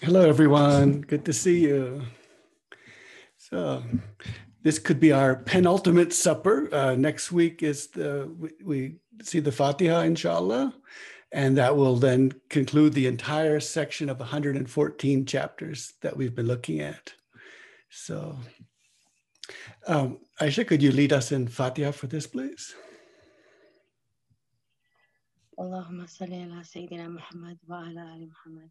Hello, everyone. Good to see you. So, this could be our penultimate supper. Uh, next week is the we, we see the Fatiha, inshallah, and that will then conclude the entire section of 114 chapters that we've been looking at. So, um, Aisha, could you lead us in Fatiha for this, please? Allahumma salli ala Sayyidina Muhammad wa ala ali Muhammad.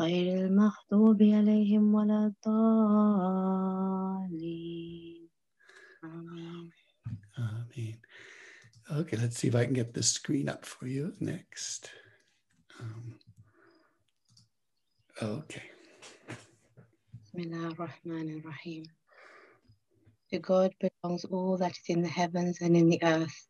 غير المغضوب عليهم ولا الضالين آمين Amen. Okay, let's see if I can get the screen up for you next. Um, okay. بسم الله الرحمن الرحيم To God belongs all that is in the heavens and in the earth.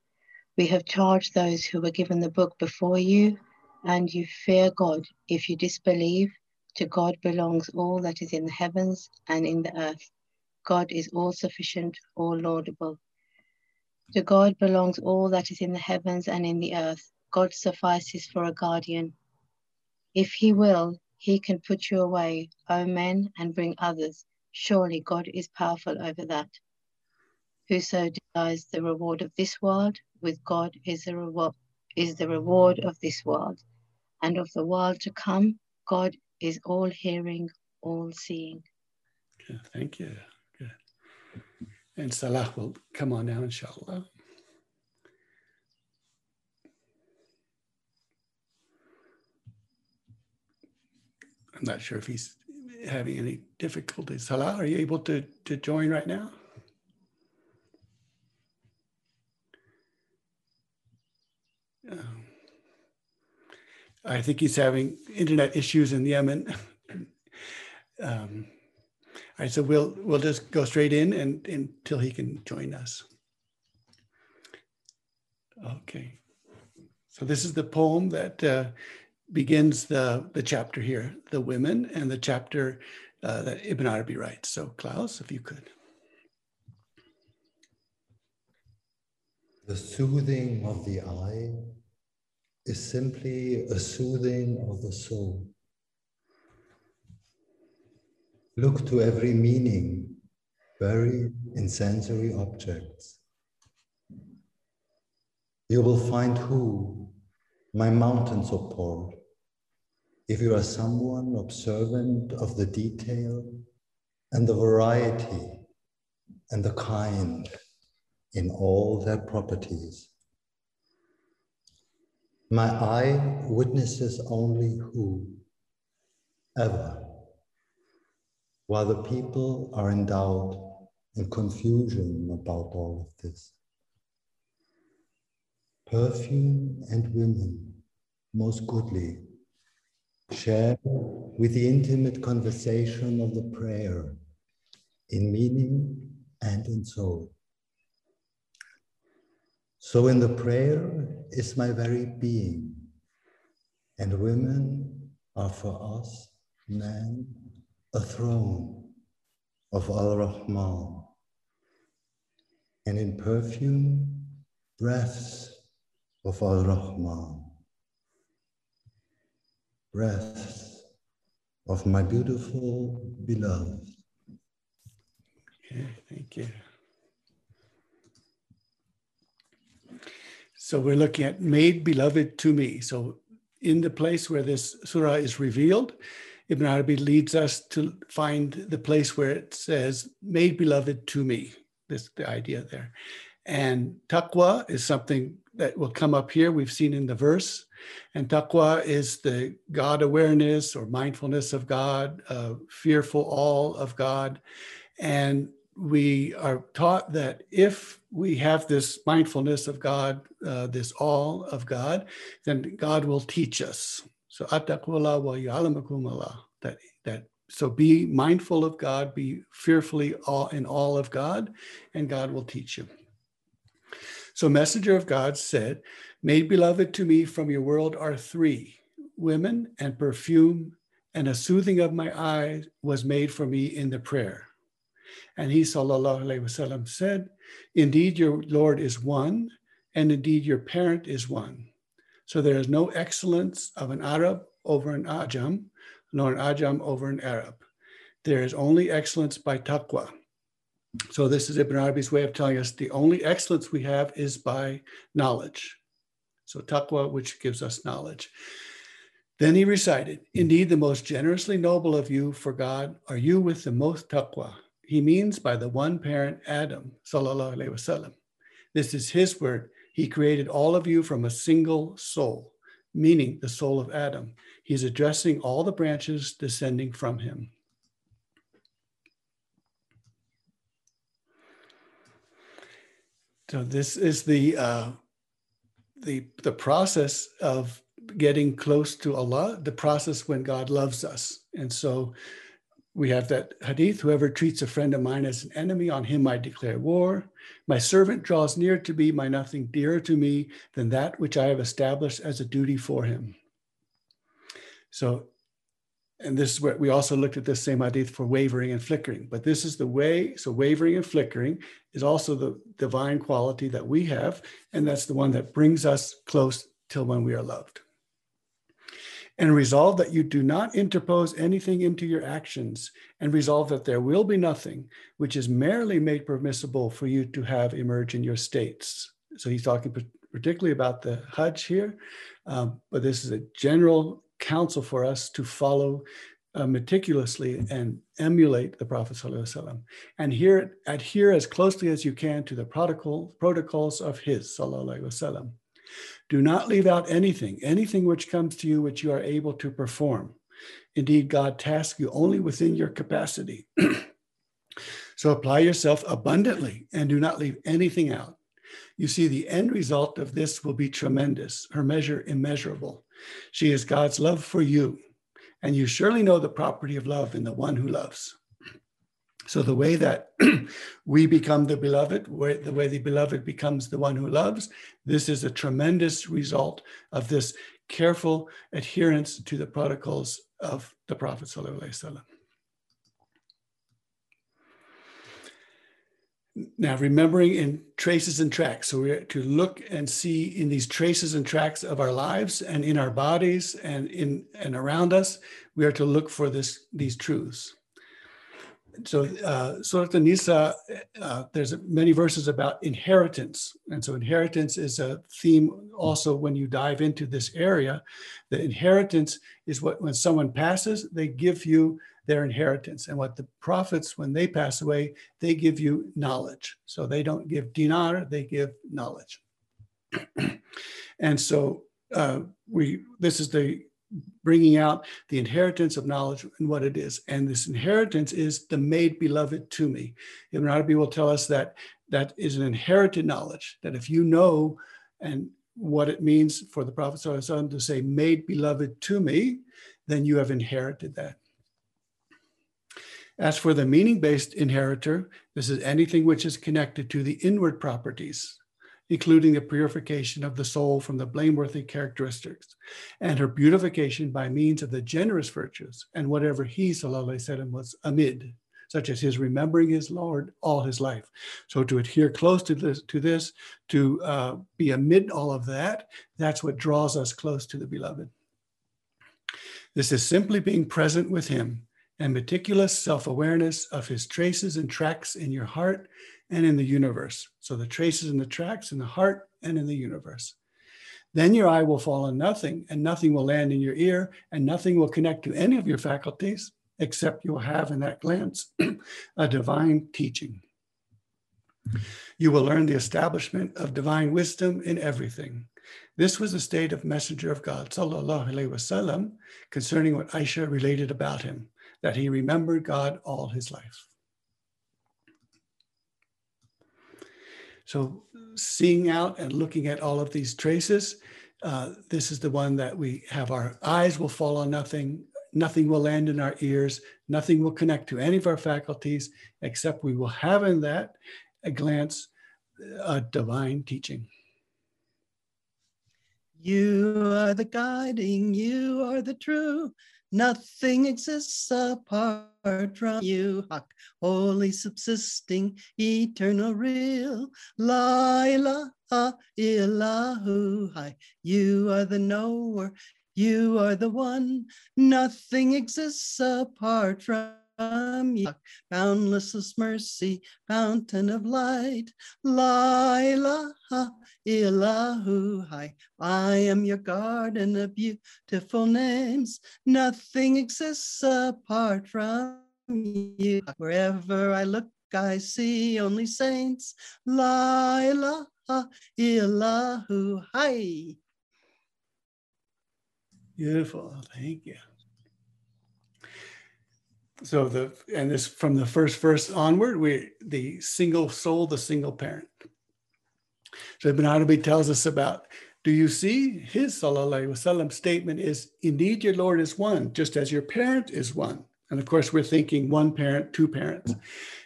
We have charged those who were given the book before you, and you fear God. If you disbelieve, to God belongs all that is in the heavens and in the earth. God is all sufficient, all laudable. To God belongs all that is in the heavens and in the earth. God suffices for a guardian. If he will, he can put you away, O men, and bring others. Surely God is powerful over that. Whoso desires the reward of this world, with God is the reward is the reward of this world. And of the world to come, God is all hearing, all seeing. Thank you. Good. And Salah will come on now, inshallah. I'm not sure if he's having any difficulties. Salah, are you able to, to join right now? I think he's having internet issues in Yemen. um, all right, so we'll we'll just go straight in and until he can join us. Okay, so this is the poem that uh, begins the the chapter here, the women, and the chapter uh, that Ibn Arabi writes. So Klaus, if you could. The soothing of the eye is simply a soothing of the soul. Look to every meaning buried in sensory objects. You will find who, my mountain support, if you are someone observant of the detail and the variety and the kind in all their properties. My eye witnesses only who, ever, while the people are in doubt and confusion about all of this. Perfume and women, most goodly, share with the intimate conversation of the prayer in meaning and in soul. So in the prayer is my very being, and women are for us, men, a throne of Al Rahman, and in perfume, breaths of Al Rahman, breaths of my beautiful beloved. Okay, thank you. So we're looking at made beloved to me. So in the place where this surah is revealed, Ibn Arabi leads us to find the place where it says made beloved to me. This the idea there. And taqwa is something that will come up here. We've seen in the verse. And taqwa is the God awareness or mindfulness of God, uh, fearful all of God. And we are taught that if we have this mindfulness of God, uh, this all of God, then God will teach us. So attaqullah wa ya'lamakum Allah, that, that so be mindful of God, be fearfully all in all of God, and God will teach you. So, messenger of God said, Made beloved to me from your world are three women and perfume, and a soothing of my eyes was made for me in the prayer. And he, wasallam, said, Indeed, your Lord is one, and indeed, your parent is one. So there is no excellence of an Arab over an Ajam, nor an Ajam over an Arab. There is only excellence by taqwa. So this is Ibn Arabi's way of telling us the only excellence we have is by knowledge. So taqwa, which gives us knowledge. Then he recited, Indeed, the most generously noble of you for God are you with the most taqwa. He means by the one parent Adam, sallallahu alaihi wasallam. This is his word. He created all of you from a single soul, meaning the soul of Adam. He's addressing all the branches descending from him. So this is the uh, the the process of getting close to Allah, the process when God loves us, and so we have that hadith whoever treats a friend of mine as an enemy on him i declare war my servant draws near to me my nothing dearer to me than that which i have established as a duty for him so, and this is what we also looked at this same hadith for wavering and flickering, but this is the way. So, wavering and flickering is also the divine quality that we have, and that's the one that brings us close till when we are loved. And resolve that you do not interpose anything into your actions, and resolve that there will be nothing which is merely made permissible for you to have emerge in your states. So he's talking particularly about the Hajj here, um, but this is a general counsel for us to follow uh, meticulously and emulate the Prophet ﷺ, and here adhere as closely as you can to the protocol, protocols of his ﷺ. Do not leave out anything, anything which comes to you which you are able to perform. Indeed, God tasks you only within your capacity. so apply yourself abundantly and do not leave anything out. You see, the end result of this will be tremendous, her measure immeasurable. She is God's love for you. And you surely know the property of love in the one who loves. So, the way that we become the beloved, the way the beloved becomes the one who loves, this is a tremendous result of this careful adherence to the protocols of the Prophet. ﷺ. Now, remembering in traces and tracks. So we're to look and see in these traces and tracks of our lives and in our bodies and in and around us, we are to look for this these truths. So uh, Surah An-Nisa, uh, there's many verses about inheritance. And so inheritance is a theme also when you dive into this area. The inheritance is what when someone passes, they give you their inheritance. And what the prophets, when they pass away, they give you knowledge. So they don't give dinar, they give knowledge. and so uh, we this is the bringing out the inheritance of knowledge and what it is. And this inheritance is the made beloved to me. Ibn Arabi will tell us that that is an inherited knowledge, that if you know and what it means for the Prophet to say, made beloved to me, then you have inherited that. As for the meaning based inheritor, this is anything which is connected to the inward properties, including the purification of the soul from the blameworthy characteristics and her beautification by means of the generous virtues and whatever he, sallallahu Alaihi Wasallam, was amid, such as his remembering his Lord all his life. So to adhere close to this, to, this, to uh, be amid all of that, that's what draws us close to the beloved. This is simply being present with him and meticulous self awareness of his traces and tracks in your heart and in the universe. So the traces and the tracks in the heart and in the universe. Then your eye will fall on nothing, and nothing will land in your ear, and nothing will connect to any of your faculties, except you'll have in that glance a divine teaching. You will learn the establishment of divine wisdom in everything. This was the state of Messenger of God, sallallahu alaihi wasallam, concerning what Aisha related about him that he remembered God all his life. So, seeing out and looking at all of these traces, uh, this is the one that we have our eyes will fall on nothing, nothing will land in our ears, nothing will connect to any of our faculties, except we will have in that a glance a divine teaching. You are the guiding, you are the true. Nothing exists apart from you, holy subsisting, eternal, real. La ilaha illahu. You are the knower, you are the one. Nothing exists apart from you, boundless mercy, fountain of light. La ilaha hi. I am your garden of beautiful names. Nothing exists apart from you. Wherever I look, I see only saints. La ilaha hi. Beautiful. Thank you so the and this from the first verse onward, we the single soul, the single parent. So Ibn Arabi tells us about. Do you see his sallallahu wasallam statement is indeed your Lord is one, just as your parent is one. And of course, we're thinking one parent, two parents.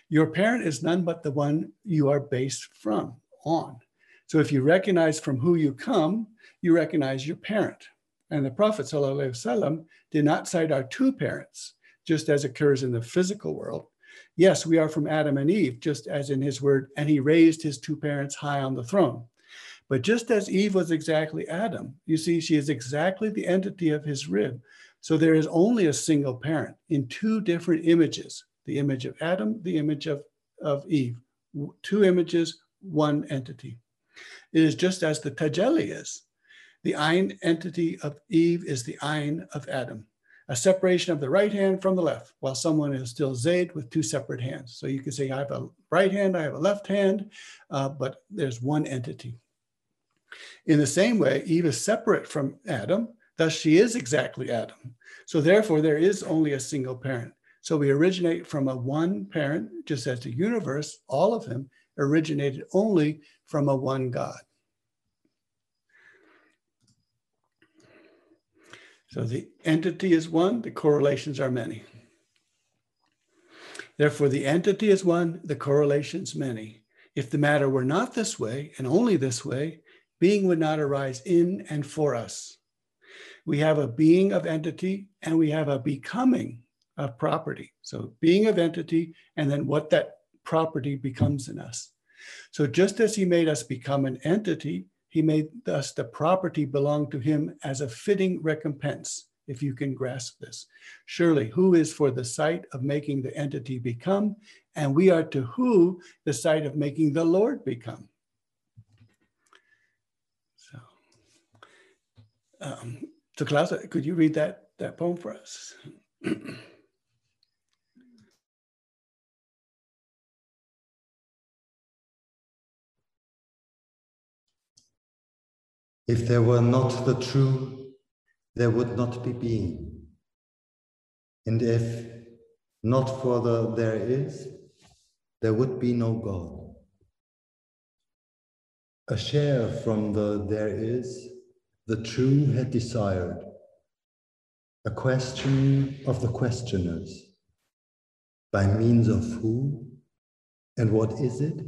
Your parent is none but the one you are based from on. So if you recognize from who you come, you recognize your parent. And the Prophet ﷺ did not cite our two parents just as occurs in the physical world. Yes, we are from Adam and Eve, just as in his word, and he raised his two parents high on the throne. But just as Eve was exactly Adam, you see, she is exactly the entity of his rib. So there is only a single parent in two different images the image of Adam, the image of, of Eve. Two images, one entity. It is just as the tajalli is. The Ain entity of Eve is the Ain of Adam a separation of the right hand from the left, while someone is still Zayd with two separate hands. So you can say, I have a right hand, I have a left hand, uh, but there's one entity. In the same way, Eve is separate from Adam, thus she is exactly Adam. So therefore, there is only a single parent. So we originate from a one parent, just as the universe, all of them, originated only from a one God. So the entity is one, the correlations are many. Therefore, the entity is one, the correlations many. If the matter were not this way, and only this way, being would not arise in and for us. We have a being of entity and we have a becoming of property. So, being of entity, and then what that property becomes in us. So, just as he made us become an entity, he made thus the property belong to him as a fitting recompense, if you can grasp this. Surely, who is for the site of making the entity become, and we are to who the site of making the Lord become. So, um, so Klaus, could you read that, that poem for us? If there were not the true, there would not be being. And if not for the there is, there would be no God. A share from the there is, the true had desired, a question of the questioners, by means of who and what is it?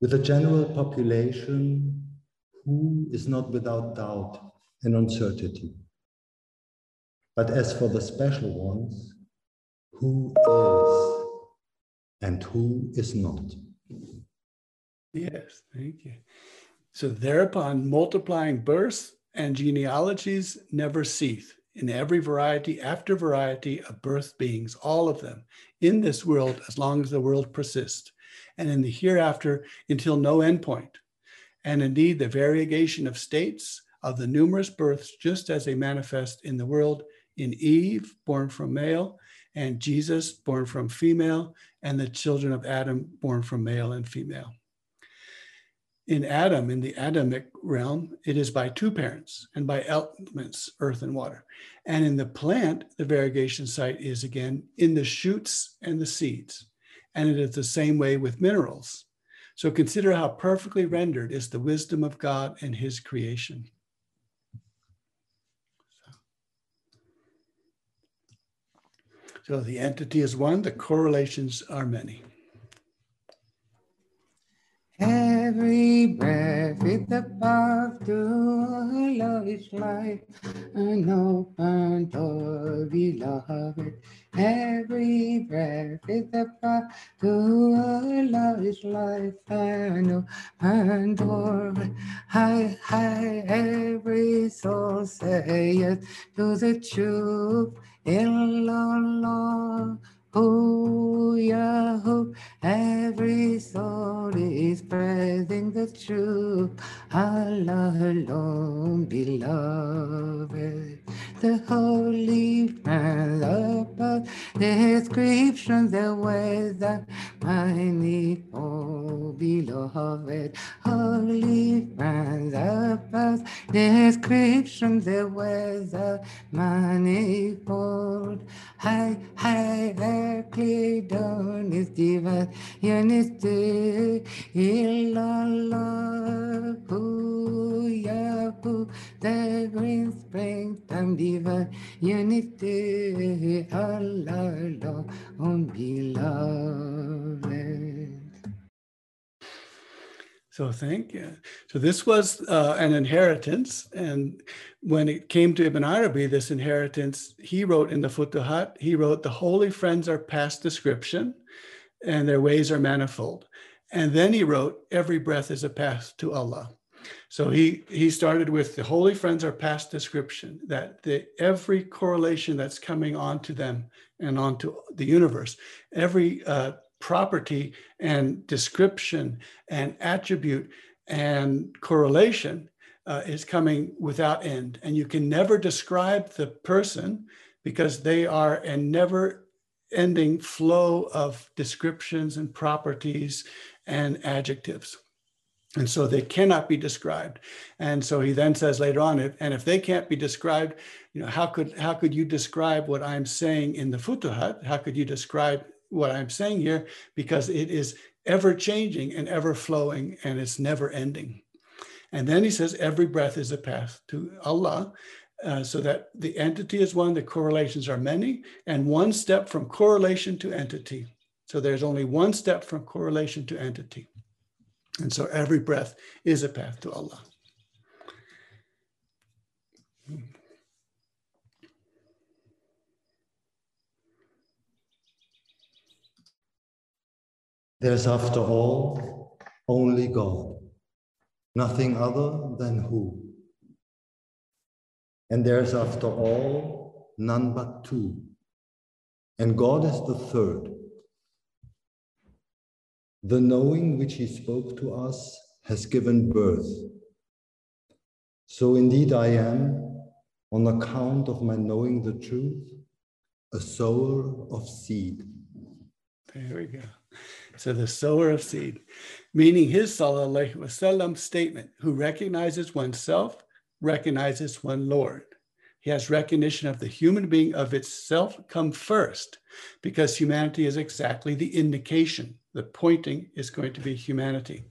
With the general population, who is not without doubt and uncertainty. But as for the special ones, who is and who is not? Yes, thank you. So thereupon multiplying births and genealogies never cease in every variety after variety of birth beings, all of them in this world as long as the world persists, and in the hereafter until no endpoint and indeed the variegation of states of the numerous births just as they manifest in the world in Eve, born from male, and Jesus, born from female, and the children of Adam, born from male and female. In Adam, in the Adamic realm, it is by two parents and by elements, earth and water. And in the plant, the variegation site is again in the shoots and the seeds. And it is the same way with minerals. So consider how perfectly rendered is the wisdom of God and his creation. So the entity is one, the correlations are many. Every breath is the path to love is life, an open door, beloved. Every breath is the path to love is life, an open door. Hi, hi, every soul say yes to the truth. Illallah. Oh, Yahoo, every soul is praising the truth. Allah alone, beloved. The holy friends above, descriptions, the ways that mighty, oh, beloved. Holy friends above, the ways that manifold. Hi, hi, earthly dawn is divine, unity, illallah, hu, yahu, the green springtime beloved. So thank you. So this was uh, an inheritance, and when it came to Ibn Arabi, this inheritance, he wrote in the Futuhat, he wrote, "The holy friends are past description, and their ways are manifold." And then he wrote, "Every breath is a path to Allah." So he he started with the holy friends are past description, that the every correlation that's coming onto them and onto the universe, every uh, property and description and attribute and correlation uh, is coming without end. And you can never describe the person because they are a never ending flow of descriptions and properties and adjectives. And so they cannot be described. And so he then says later on, and if they can't be described, you know, how could how could you describe what I'm saying in the Futuhat? How could you describe what I'm saying here because it is ever changing and ever flowing and it's never ending. And then he says every breath is a path to Allah. Uh, so that the entity is one, the correlations are many, and one step from correlation to entity. So there's only one step from correlation to entity. And so every breath is a path to Allah. There's, after all, only God, nothing other than who. And there's, after all, none but two. And God is the third. The knowing which He spoke to us has given birth. So indeed, I am, on account of my knowing the truth, a sower of seed. There we go. So the sower of seed, meaning his sallallahu wasallam statement, who recognizes oneself, recognizes one Lord. He has recognition of the human being of itself come first, because humanity is exactly the indication. The pointing is going to be humanity.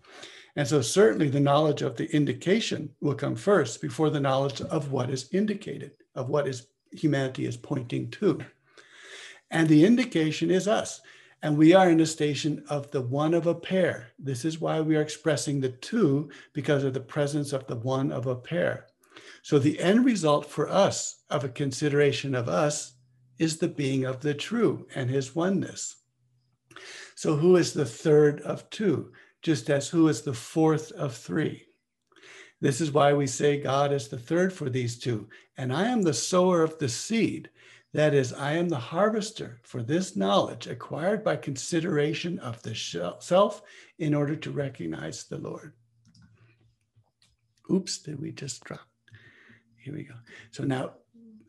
And so certainly the knowledge of the indication will come first before the knowledge of what is indicated, of what is humanity is pointing to. And the indication is us. And we are in a station of the one of a pair. This is why we are expressing the two because of the presence of the one of a pair. So the end result for us of a consideration of us is the being of the true and his oneness. So who is the third of two? Just as who is the fourth of three? This is why we say God is the third for these two. And I am the sower of the seed. That is, I am the harvester for this knowledge acquired by consideration of the self in order to recognize the Lord. Oops, did we just drop? Here we go. So now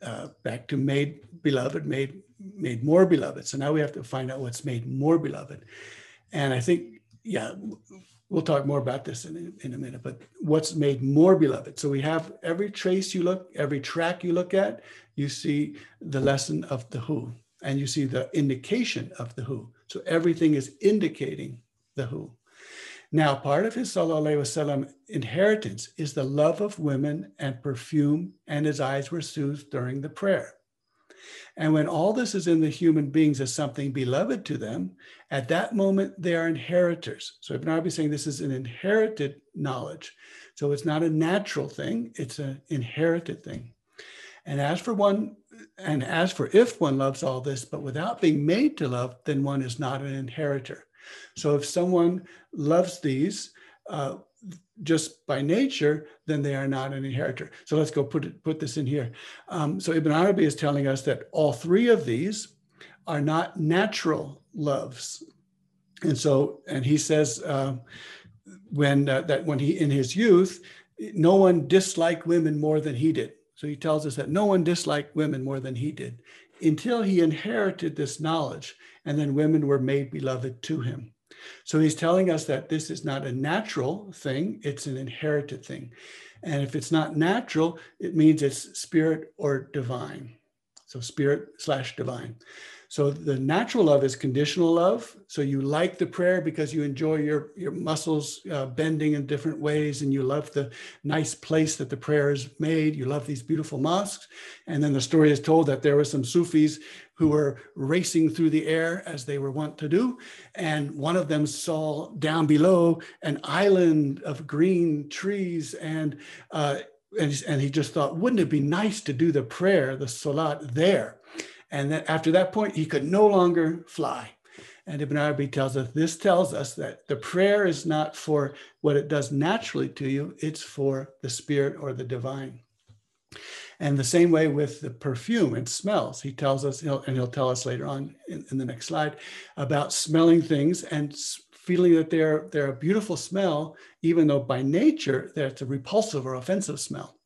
uh, back to made beloved, made made more beloved. So now we have to find out what's made more beloved. And I think, yeah, we'll talk more about this in, in a minute, but what's made more beloved? So we have every trace you look, every track you look at, you see the lesson of the who, and you see the indication of the who. So everything is indicating the who. Now, part of his wasallam inheritance is the love of women and perfume, and his eyes were soothed during the prayer. And when all this is in the human beings as something beloved to them, at that moment they are inheritors. So Ibn Arabi is saying this is an inherited knowledge. So it's not a natural thing, it's an inherited thing. And as for one, and as for if one loves all this, but without being made to love, then one is not an inheritor. So if someone loves these, uh, just by nature, then they are not an inheritor. So let's go put it, put this in here. Um, so Ibn Arabi is telling us that all three of these are not natural loves, and so and he says uh, when uh, that when he in his youth, no one disliked women more than he did. So he tells us that no one disliked women more than he did until he inherited this knowledge, and then women were made beloved to him. So he's telling us that this is not a natural thing, it's an inherited thing. And if it's not natural, it means it's spirit or divine. So spirit slash divine. So the natural love is conditional love. So you like the prayer because you enjoy your, your muscles uh, bending in different ways and you love the nice place that the prayer is made. You love these beautiful mosques. And then the story is told that there were some Sufis who were racing through the air as they were wont to do. And one of them saw down below an island of green trees and uh, and, and he just thought, wouldn't it be nice to do the prayer, the salat there? And then after that point, he could no longer fly. And Ibn Arabi tells us this tells us that the prayer is not for what it does naturally to you, it's for the spirit or the divine. And the same way with the perfume and smells. He tells us, he'll, and he'll tell us later on in, in the next slide about smelling things and feeling that they're, they're a beautiful smell, even though by nature that's a repulsive or offensive smell.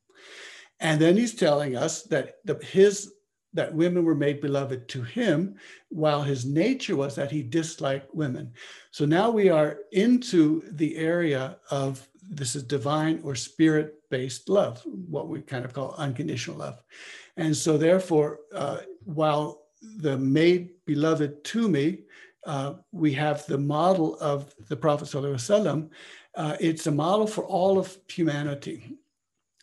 And then he's telling us that the, his that women were made beloved to him, while his nature was that he disliked women. So now we are into the area of this is divine or spirit based love, what we kind of call unconditional love. And so, therefore, uh, while the made beloved to me, uh, we have the model of the Prophet. uh, it's a model for all of humanity.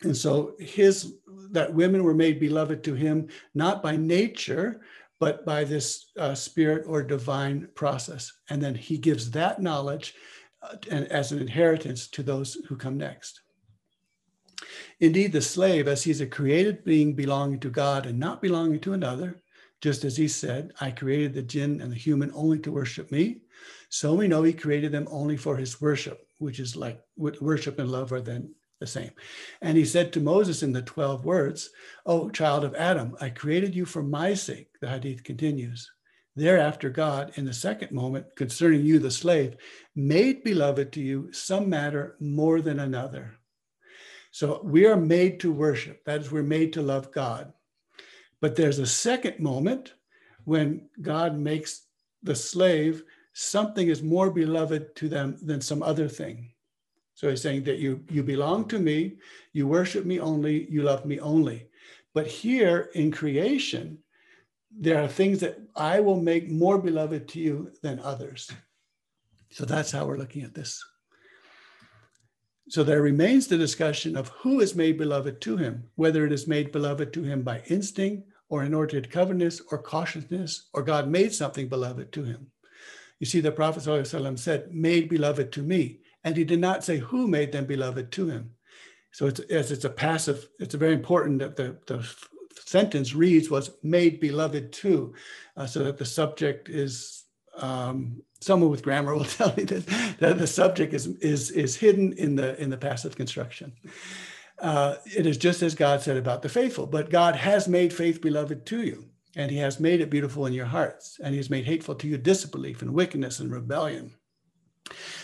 And so his that women were made beloved to him not by nature, but by this uh, spirit or divine process. And then he gives that knowledge uh, and as an inheritance to those who come next. Indeed, the slave, as he's a created being belonging to God and not belonging to another, just as he said, I created the jinn and the human only to worship me. So we know he created them only for his worship, which is like worship and love are then the same. And he said to Moses in the 12 words, Oh, child of Adam, I created you for my sake. The hadith continues. Thereafter, God, in the second moment, concerning you, the slave, made beloved to you some matter more than another. So we are made to worship. That is, we're made to love God. But there's a second moment when God makes the slave something is more beloved to them than some other thing. So he's saying that you, you belong to me, you worship me only, you love me only. But here in creation, there are things that I will make more beloved to you than others. So that's how we're looking at this. So there remains the discussion of who is made beloved to him, whether it is made beloved to him by instinct or inordinate covetousness or cautiousness, or God made something beloved to him. You see, the Prophet said, made beloved to me. And he did not say who made them beloved to him. So it's, as it's a passive, it's very important that the, the sentence reads was made beloved to, uh, so that the subject is, um, someone with grammar will tell me that, the subject is, is, is hidden in the, in the passive construction. Uh, it is just as God said about the faithful, but God has made faith beloved to you, and he has made it beautiful in your hearts, and he has made hateful to you disbelief and wickedness and rebellion.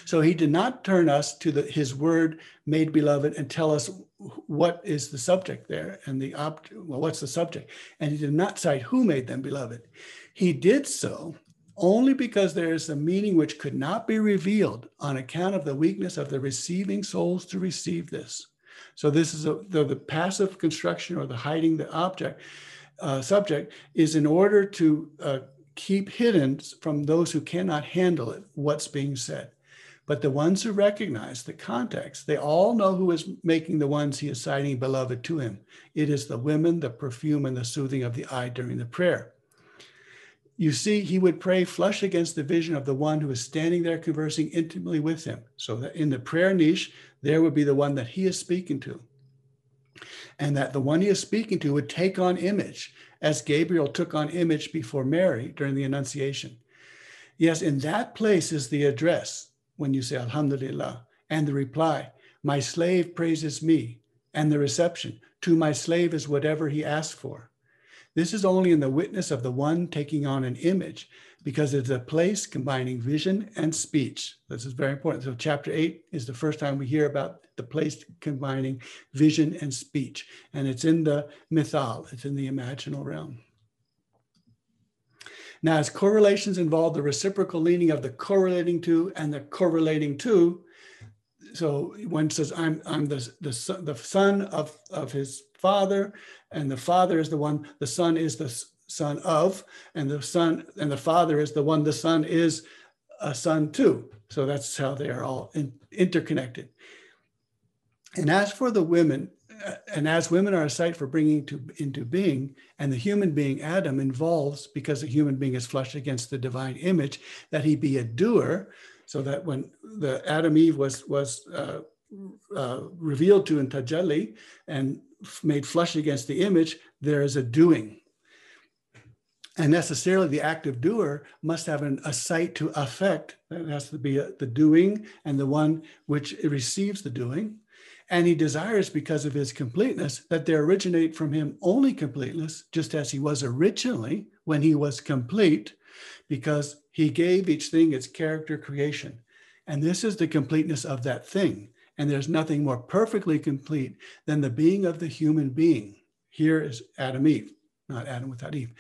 So he did not turn us to the, his word made beloved and tell us what is the subject there and the opt well what's the subject? And he did not cite who made them beloved. He did so only because there is a meaning which could not be revealed on account of the weakness of the receiving souls to receive this. So this is a, the, the passive construction or the hiding the object uh, subject is in order to uh, keep hidden from those who cannot handle it what's being said But the ones who recognize the context, they all know who is making the ones he is citing beloved to him. It is the women, the perfume, and the soothing of the eye during the prayer. You see, he would pray flush against the vision of the one who is standing there conversing intimately with him. So that in the prayer niche, there would be the one that he is speaking to. And that the one he is speaking to would take on image, as Gabriel took on image before Mary during the Annunciation. Yes, in that place is the address when you say Alhamdulillah, and the reply, My slave praises me, and the reception, To my slave is whatever he asks for. This is only in the witness of the one taking on an image because it's a place combining vision and speech. This is very important. So, chapter eight is the first time we hear about the place combining vision and speech, and it's in the mithal, it's in the imaginal realm. Now, as correlations involve the reciprocal leaning of the correlating to and the correlating to, so one says, I'm, I'm the, the, son, the son of, of his father, and the father is the one, the son is the son of, and the son and the father is the one, the son is a son too. So that's how they are all in, interconnected. And as for the women, and as women are a site for bringing to, into being, and the human being Adam involves, because the human being is flushed against the divine image, that he be a doer, so that when the Adam Eve was was uh, uh, revealed to in Tajalli and made flush against the image, there is a doing. And necessarily the active doer must have an, a site to affect. That has to be a, the doing and the one which receives the doing. And he desires, because of his completeness, that there originate from him only completeness, just as he was originally when he was complete, because he gave each thing its character creation. And this is the completeness of that thing. And there's nothing more perfectly complete than the being of the human being. Here is Adam Eve, not Adam without Eve.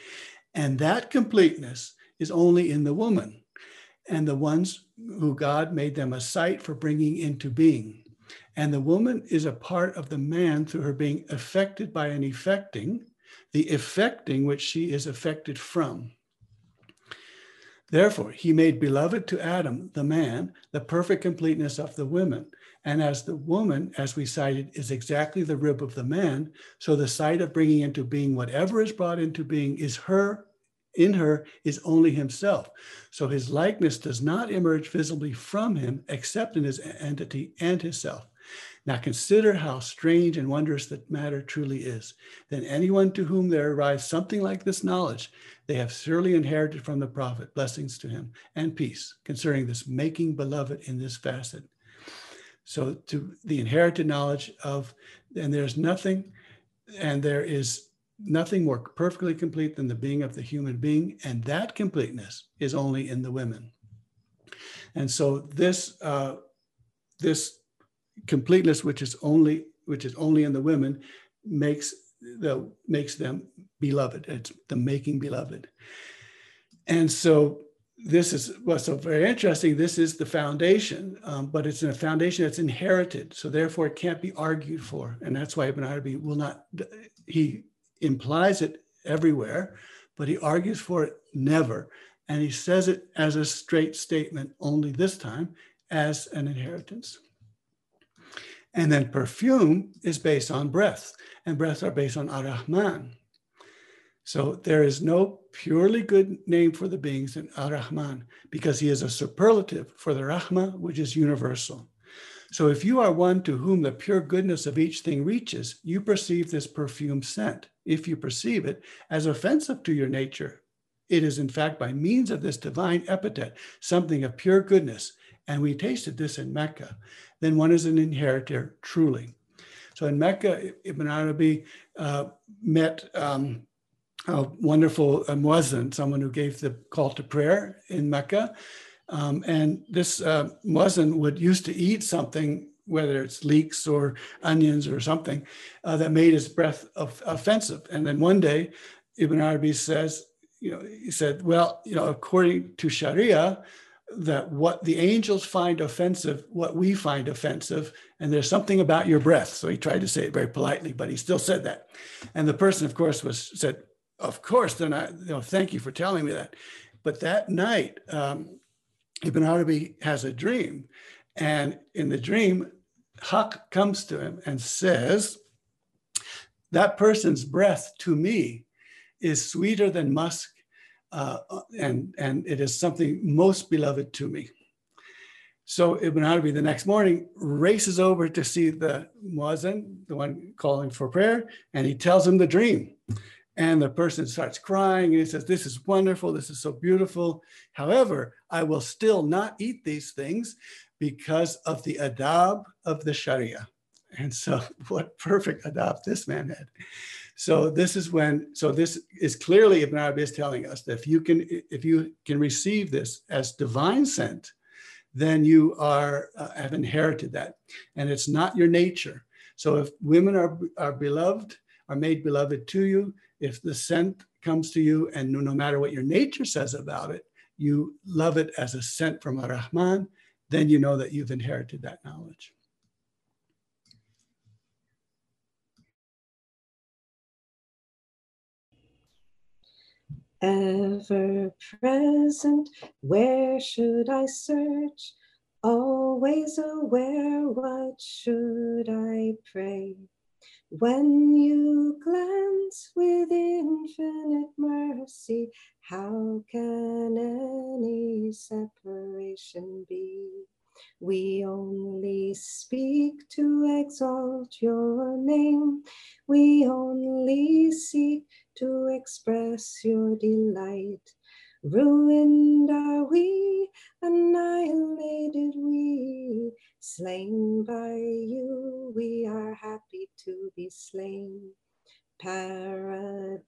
And that completeness is only in the woman and the ones who God made them a site for bringing into being. And the woman is a part of the man through her being affected by an effecting, the effecting which she is affected from. Therefore, he made beloved to Adam, the man, the perfect completeness of the woman. And as the woman, as we cited, is exactly the rib of the man, so the site of bringing into being whatever is brought into being is her, in her is only himself. So his likeness does not emerge visibly from him except in his entity and his self. Now consider how strange and wondrous that matter truly is. Then anyone to whom there arrives something like this knowledge, they have surely inherited from the prophet blessings to him and peace concerning this making beloved in this facet. So to the inherited knowledge of, and there's nothing, and there is nothing more perfectly complete than the being of the human being, and that completeness is only in the women. And so this uh, this completeness, which is only which is only in the women, makes the makes them beloved. It's the making beloved. And so this is what's so very interesting. This is the foundation, um, but it's a foundation that's inherited. So therefore, it can't be argued for, and that's why Ibn Arabi will not. He implies it everywhere, but he argues for it never, and he says it as a straight statement only this time as an inheritance. And then perfume is based on breath, and breaths are based on Ar-Rahman. So there is no purely good name for the beings in Ar-Rahman because he is a superlative for the Rahma, which is universal. So if you are one to whom the pure goodness of each thing reaches, you perceive this perfume scent. If you perceive it as offensive to your nature, it is in fact by means of this divine epithet, something of pure goodness. And we tasted this in Mecca then one is an inheritor truly. So in Mecca, Ibn Arabi uh, met um, a wonderful uh, muazzin, someone who gave the call to prayer in Mecca. Um, and this uh, muazzin would used to eat something, whether it's leeks or onions or something, uh, that made his breath of, offensive. And then one day, Ibn Arabi says, you know, he said, well, you know, according to Sharia, that what the angels find offensive, what we find offensive, and there's something about your breath. So he tried to say it very politely, but he still said that. And the person, of course, was said, "Of course, then I, you know, thank you for telling me that." But that night, um, Ibn Arabi has a dream, And in the dream, Haqq comes to him and says, That person's breath to me is sweeter than musk, uh, and, and it is something most beloved to me. So Ibn Arabi the next morning races over to see the muazzin, the one calling for prayer, and he tells him the dream. And the person starts crying and he says, This is wonderful. This is so beautiful. However, I will still not eat these things because of the adab of the Sharia. And so, what perfect adab this man had. So this is when, so this is clearly Ibn Arabi is telling us that if you can, if you can receive this as divine sent, then you are uh, have inherited that, and it's not your nature. So if women are are beloved, are made beloved to you, if the scent comes to you, and no, no matter what your nature says about it, you love it as a scent from Ar-Rahman, then you know that you've inherited that knowledge. Ever present, where should I search? Always aware, what should I pray? When you glance with infinite mercy, how can any separation be? We only speak to exalt your name. We only seek to express your delight. Ruined are we, annihilated we, slain by you, we are happy to be slain. Paradise,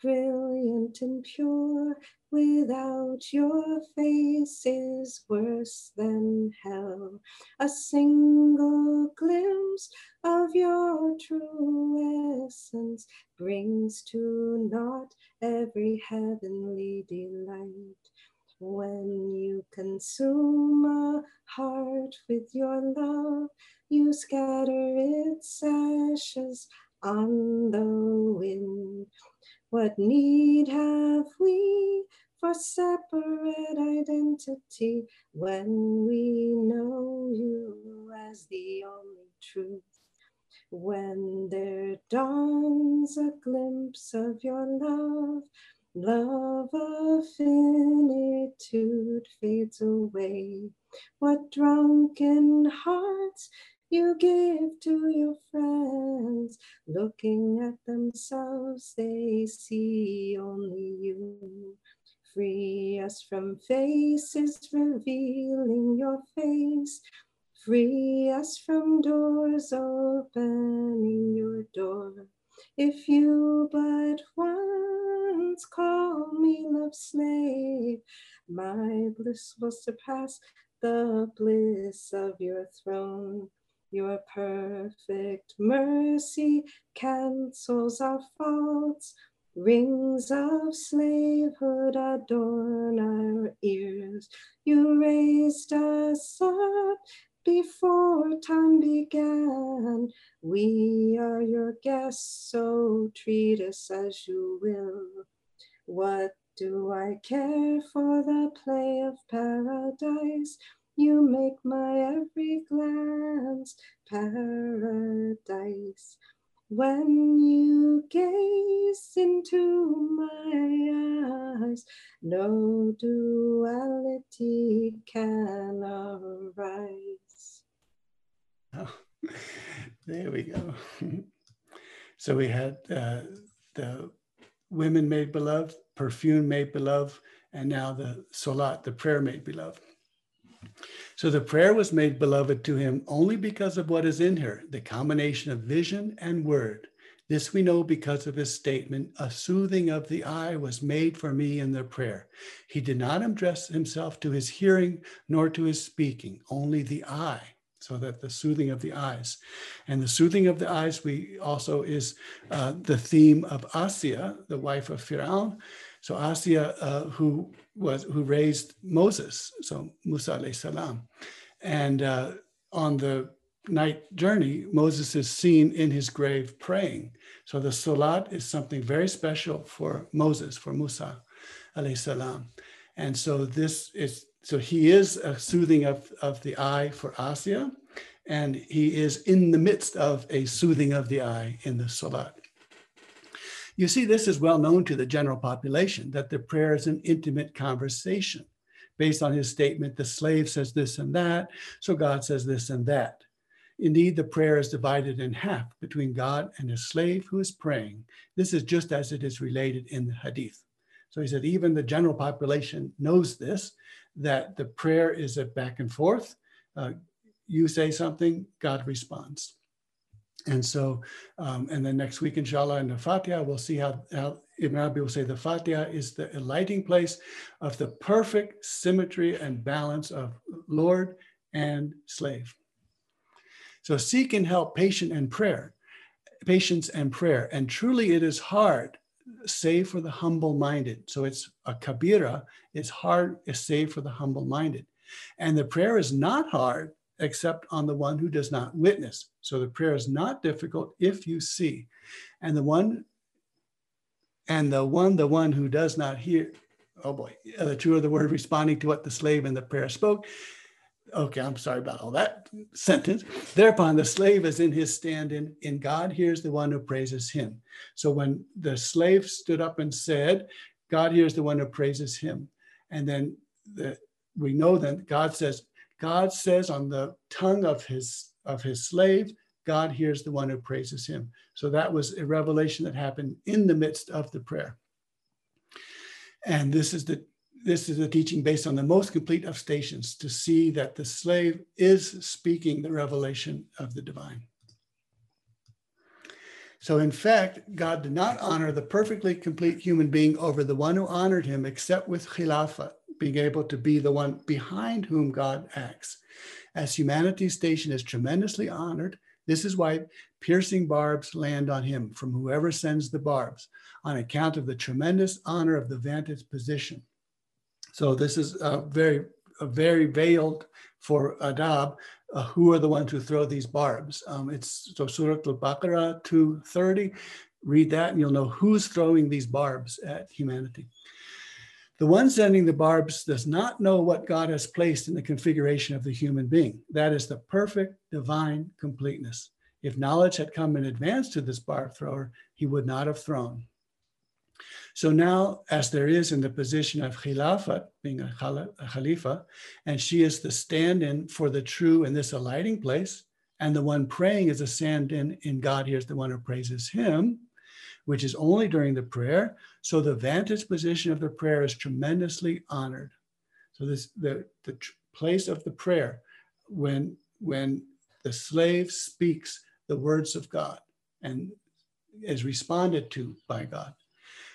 brilliant and pure, without your face is worse than hell. A single glimpse of your true essence brings to naught every heavenly delight. When you consume a heart with your love, you scatter its ashes on the wind. What need have we for separate identity when we know you as the only truth? When there dawns a glimpse of your love, love of finitude fades away. What drunken hearts you give to your friends, looking at themselves, they see only you. Free us from faces revealing your face. Free us from doors opening your door. If you but once call me love slave, my bliss will surpass the bliss of your throne. Your perfect mercy cancels our faults. Rings of slavehood adorn our ears. You raised us up before time began. We are your guests, so treat us as you will. What do I care for the play of paradise? You make my every glance paradise. When you gaze into my eyes, no duality can arise. Oh, there we go. so we had uh, the women made beloved, perfume made beloved, and now the salat, the prayer made beloved. So the prayer was made beloved to him only because of what is in her, the combination of vision and word. This we know because of his statement, a soothing of the eye was made for me in the prayer. He did not address himself to his hearing nor to his speaking, only the eye, so that the soothing of the eyes. And the soothing of the eyes we also is uh, the theme of Asiya, the wife of Firaun. So Asiya, uh, who was who raised Moses, so Musa alayhi salam, and uh, on the night journey, Moses is seen in his grave praying. So the salat is something very special for Moses, for Musa alayhi salam, and so this is so he is a soothing of, of the eye for Asiya, and he is in the midst of a soothing of the eye in the Salat. You see, this is well known to the general population that the prayer is an intimate conversation based on his statement, the slave says this and that, so God says this and that. Indeed, the prayer is divided in half between God and his slave who is praying. This is just as it is related in the hadith. So he said, even the general population knows this, that the prayer is a back and forth. Uh, you say something, God responds. And so, um, and then next week, inshallah, in the Fatiha, we'll see how, how Ibn Arabi will say the Fatiha is the alighting place of the perfect symmetry and balance of Lord and slave. So seek and help patient and prayer, patience and prayer. And truly it is hard, save for the humble minded. So it's a kabira, it's hard, save for the humble minded. And the prayer is not hard except on the one who does not witness. So the prayer is not difficult if you see. And the one and the one, the one who does not hear, oh boy, the true of the word responding to what the slave in the prayer spoke. Okay, I'm sorry about all that sentence. Thereupon the slave is in his stand in, in God hears the one who praises him. So when the slave stood up and said, God hears the one who praises him. And then the, we know that God says, God says on the tongue of his of his slave, God hears the one who praises him. So that was a revelation that happened in the midst of the prayer. And this is the this is a teaching based on the most complete of stations to see that the slave is speaking the revelation of the divine. So, in fact, God did not honor the perfectly complete human being over the one who honored him, except with khilafah, being able to be the one behind whom God acts. As humanity's station is tremendously honored, this is why piercing barbs land on him from whoever sends the barbs on account of the tremendous honor of the vantage position. So this is a very, a very veiled for adab. Uh, who are the ones who throw these barbs? Um, it's so Surah Al-Baqarah 230. Read that and you'll know who's throwing these barbs at humanity. The one sending the barbs does not know what God has placed in the configuration of the human being. That is the perfect divine completeness. If knowledge had come in advance to this barb thrower, he would not have thrown. So now, as there is in the position of Khilafat, being a, Khalifa, and she is the stand in for the true in this alighting place, and the one praying is a stand in in God hears the one who praises him, which is only during the prayer. So the vantage position of the prayer is tremendously honored. So this the, the place of the prayer when when the slave speaks the words of God and is responded to by God.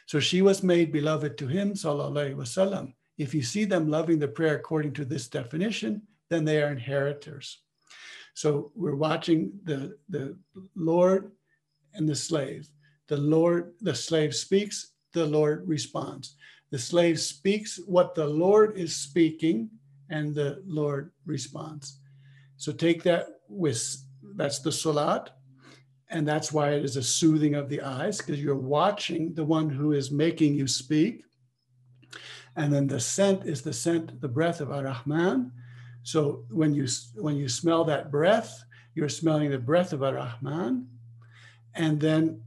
So she was made beloved to him, sallallahu wasallam. If you see them loving the prayer according to this definition, then they are inheritors. So we're watching the, the Lord and the slave. The Lord, the slave speaks, the Lord responds. The slave speaks what the Lord is speaking, and the Lord responds. So take that with that's the salat, and that's why it is a soothing of the eyes, because you're watching the one who is making you speak. And then the scent is the scent, the breath of Ar-Rahman. So when you when you smell that breath, you're smelling the breath of Ar-Rahman. And then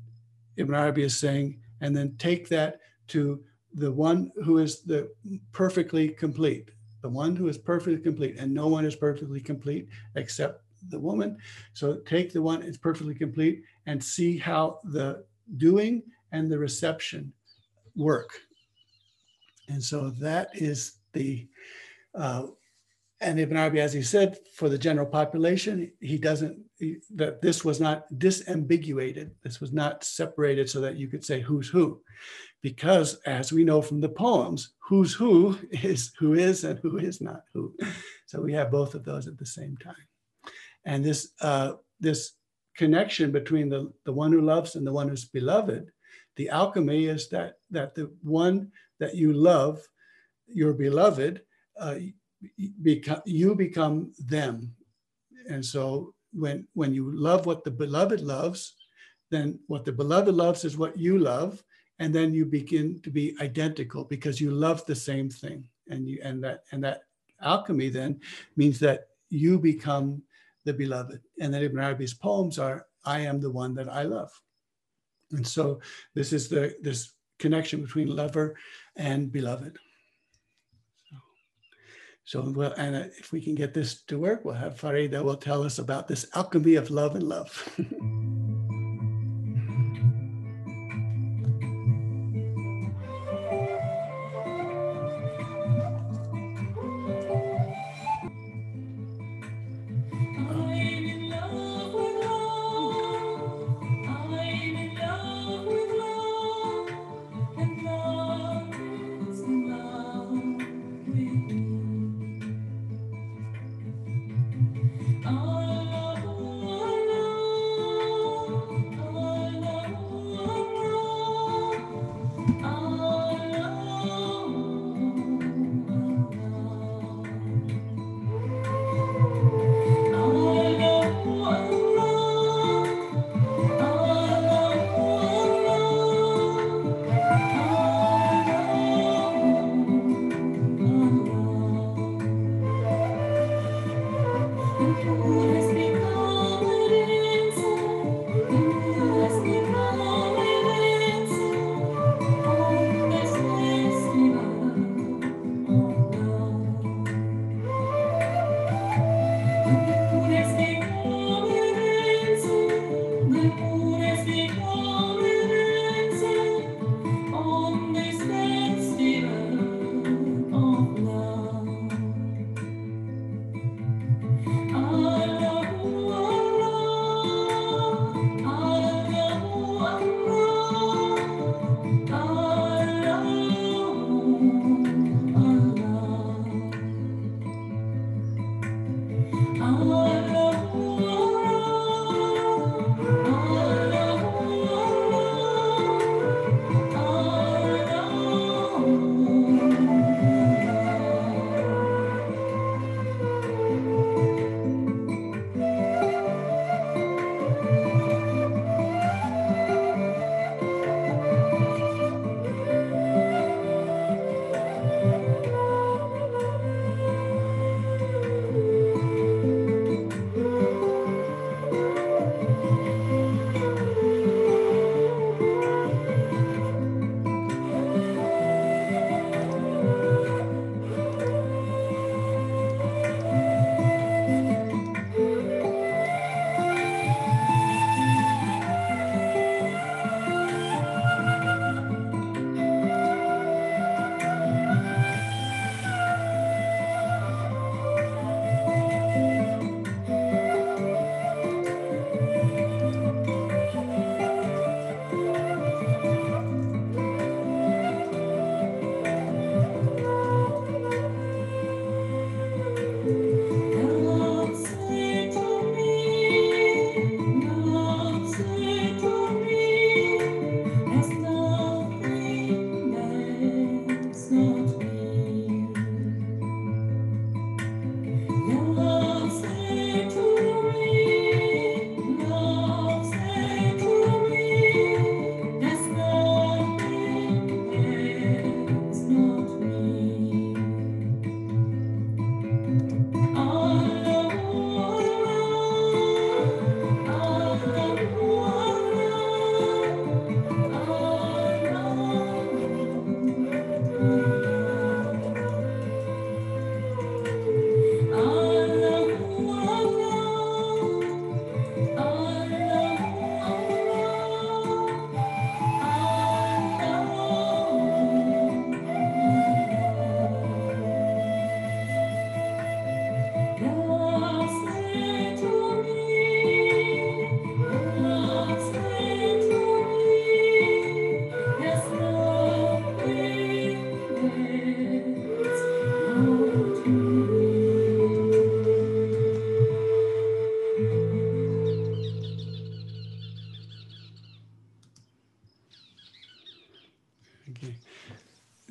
Ibn Arabi is saying, and then take that to the one who is the perfectly complete, the one who is perfectly complete, and no one is perfectly complete except the woman. So take the one is perfectly complete and see how the doing and the reception work. And so that is the uh, and Ibn Arabi, as he said, for the general population, he doesn't, he, that this was not disambiguated. This was not separated so that you could say who's who. Because as we know from the poems, who's who is who is and who is not who. So we have both of those at the same time. And this, uh, this connection between the, the one who loves and the one who's beloved, the alchemy is that, that the one that you love, your beloved, uh, become you become them and so when when you love what the beloved loves then what the beloved loves is what you love and then you begin to be identical because you love the same thing and you and that and that alchemy then means that you become the beloved. And then Ibn Arabi's poems are, I am the one that I love. And so this is the this connection between lover and beloved. So, well, and if we can get this to work, we'll have Farida will tell us about this alchemy of love and love.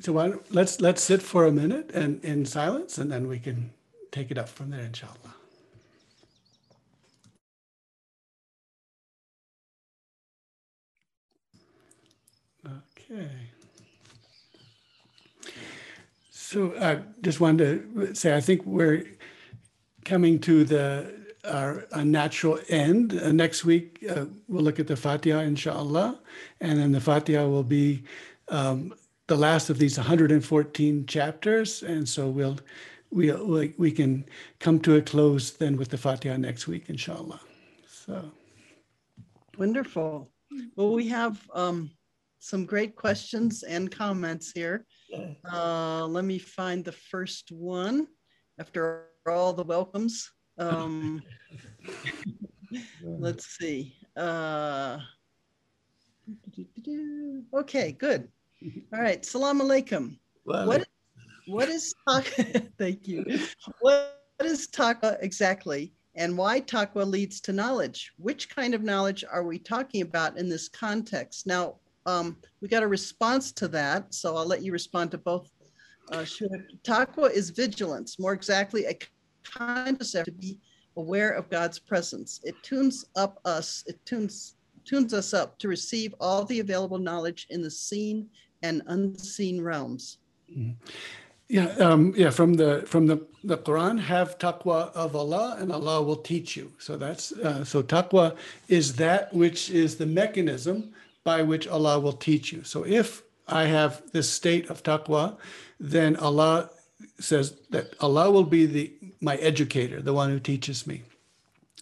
So why, let's let's sit for a minute and in silence, and then we can take it up from there, inshallah. Okay. So I just wanted to say, I think we're coming to the our, our natural end. Uh, next week, uh, we'll look at the Fatiha, inshallah, and then the Fatiha will be um, the last of these 114 chapters, and so we'll we we, we can come to a close then with the Fatiha next week, inshallah. So Wonderful. Well, we have um, some great questions and comments here. Uh, let me find the first one after all the welcomes. Um, let's see. Uh, okay, good. All right. Salam alaikum. What, what is taka? Thank you. What, what is taka exactly, and why taqwa leads to knowledge? Which kind of knowledge are we talking about in this context? Now, um, we got a response to that, so I'll let you respond to both. Uh. Taqwa is vigilance, more exactly, a concept to be aware of God's presence. It tunes up us. It tunes tunes us up to receive all the available knowledge in the seen and unseen realms. Yeah, um, yeah. From the from the the Quran, have taqwa of Allah, and Allah will teach you. So that's uh, so taqwa is that which is the mechanism by which Allah will teach you. So if I have this state of taqwa, then Allah says that Allah will be the my educator, the one who teaches me.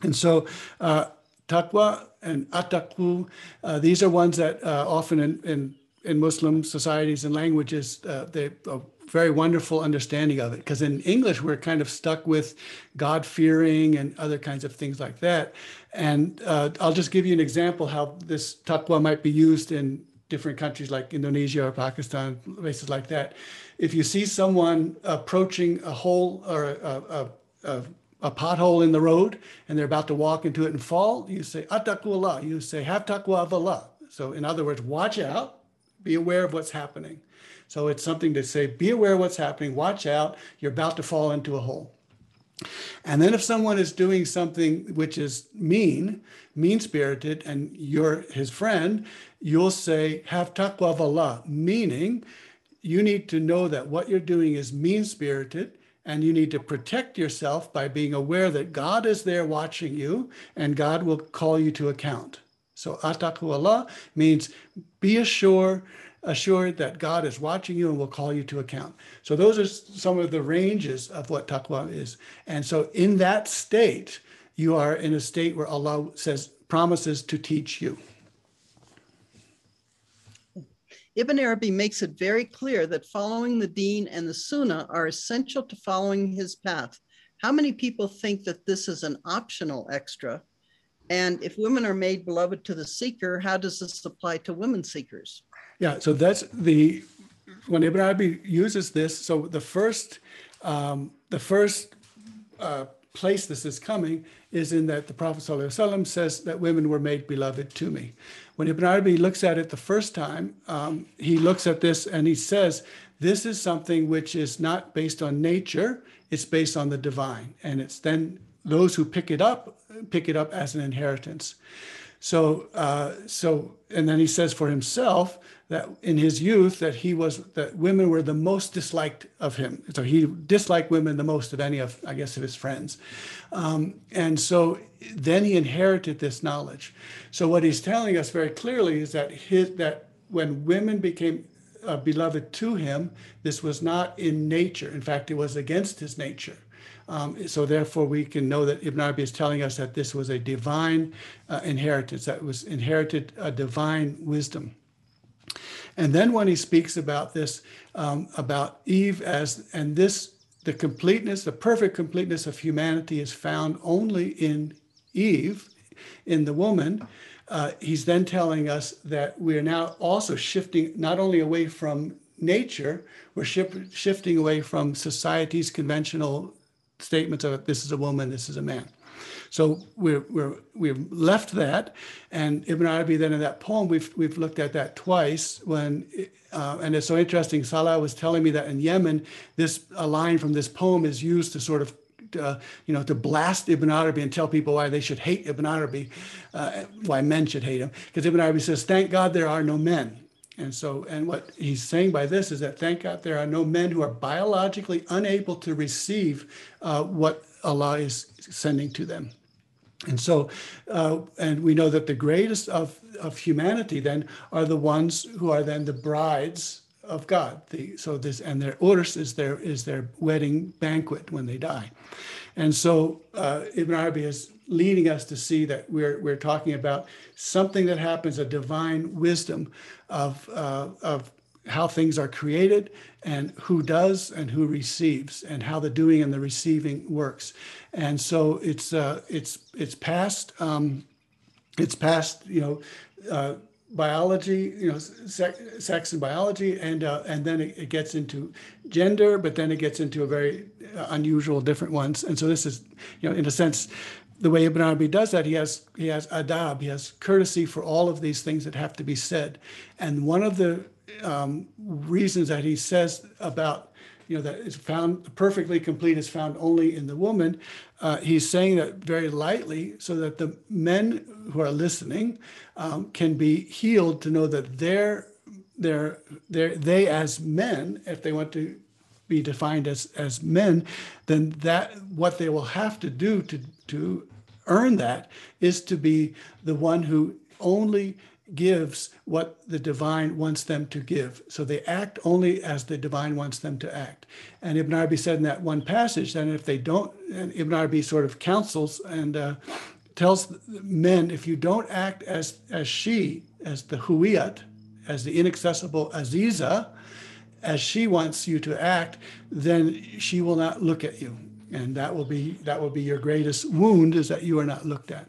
And so, uh, taqwa and ataku, uh, these are ones that uh, often in, in, in Muslim societies and languages, uh, they a very wonderful understanding of it. Because in English, we're kind of stuck with God fearing and other kinds of things like that. And uh, I'll just give you an example how this taqwa might be used in different countries like Indonesia or Pakistan, places like that. If you see someone approaching a hole or a, a, a, a pothole in the road and they're about to walk into it and fall, you say, Attaqullah. You say, have taqwa of Allah. So, in other words, watch out, be aware of what's happening. So, it's something to say, be aware of what's happening, watch out, you're about to fall into a hole. And then if someone is doing something which is mean, mean spirited, and you're his friend, you'll say, have taqwa of Allah, meaning you need to know that what you're doing is mean spirited and you need to protect yourself by being aware that God is there watching you and God will call you to account. So ataku Allah means be assured, assured that God is watching you and will call you to account. So those are some of the ranges of what taqwa is. And so in that state, you are in a state where Allah says promises to teach you. Ibn Arabi makes it very clear that following the deen and the sunnah are essential to following his path. How many people think that this is an optional extra? And if women are made beloved to the seeker, how does this apply to women seekers? Yeah, so that's the when Ibn Arabi uses this. So the first, um, the first uh, place this is coming is in that the Prophet ﷺ says that women were made beloved to me. When Ibn Arabi looks at it the first time, um, he looks at this and he says, this is something which is not based on nature, it's based on the divine. And it's then those who pick it up, pick it up as an inheritance. So, uh, so, and then he says for himself that in his youth that he was that women were the most disliked of him. So he disliked women the most of any of, I guess, of his friends. Um, and so then he inherited this knowledge. So what he's telling us very clearly is that his that when women became uh, beloved to him, this was not in nature. In fact, it was against his nature. Um, so therefore, we can know that Ibn Arabi is telling us that this was a divine uh, inheritance, that was inherited a divine wisdom. And then when he speaks about this, um, about Eve as, and this, the completeness, the perfect completeness of humanity is found only in Eve, in the woman. Uh, he's then telling us that we are now also shifting not only away from nature, we're shif- shifting away from society's conventional statements of this is a woman, this is a man. So we're, we're, we've left that. And Ibn Arabi, then in that poem, we've, we've looked at that twice when, uh, and it's so interesting. Salah was telling me that in Yemen, this a line from this poem is used to sort of uh, you know, to blast Ibn Arabi and tell people why they should hate Ibn Arabi, uh, why men should hate him. Because Ibn Arabi says, thank God there are no men. And so, and what he's saying by this is that thank God there are no men who are biologically unable to receive uh, what Allah is sending to them. And so, uh, and we know that the greatest of, of humanity then are the ones who are then the brides of God. The, so this, and their urus is their, is their wedding banquet when they die. And so uh, Ibn Arabi is leading us to see that we're, we're talking about something that happens, a divine wisdom of, uh, of how things are created and who does and who receives and how the doing and the receiving works. And so it's, uh, it's, it's past, um, it's past, you know, uh, biology, you know, sex, sex and biology, and uh, and then it, it, gets into gender, but then it gets into a very uh, unusual different ones. And so this is, you know, in a sense, the way Ibn Arabi does that, he has he has adab, he has courtesy for all of these things that have to be said. And one of the um, reasons that he says about you know that is found perfectly complete is found only in the woman. Uh, he's saying that very lightly, so that the men who are listening um, can be healed to know that they're they're, they're they as men, if they want to be defined as as men, then that what they will have to do to to earn that is to be the one who only gives what the divine wants them to give. So they act only as the divine wants them to act. And Ibn Arabi said in that one passage that if they don't, and Ibn Arabi sort of counsels and uh, tells men, if you don't act as, as she, as the huwiyat, as the inaccessible Aziza, as she wants you to act, then she will not look at you. And that will be that will be your greatest wound is that you are not looked at.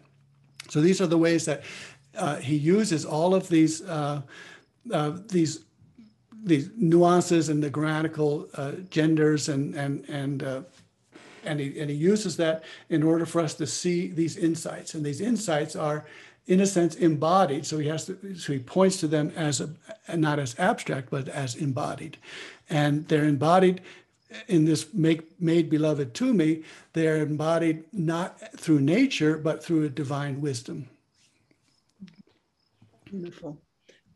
So these are the ways that uh, he uses all of these uh, uh, these these nuances and the grammatical uh, genders and and and uh, and he and he uses that in order for us to see these insights and these insights are in a sense embodied so he has to so he points to them as a, not as abstract but as embodied and they're embodied in this make made beloved to me they're embodied not through nature but through a divine wisdom Beautiful.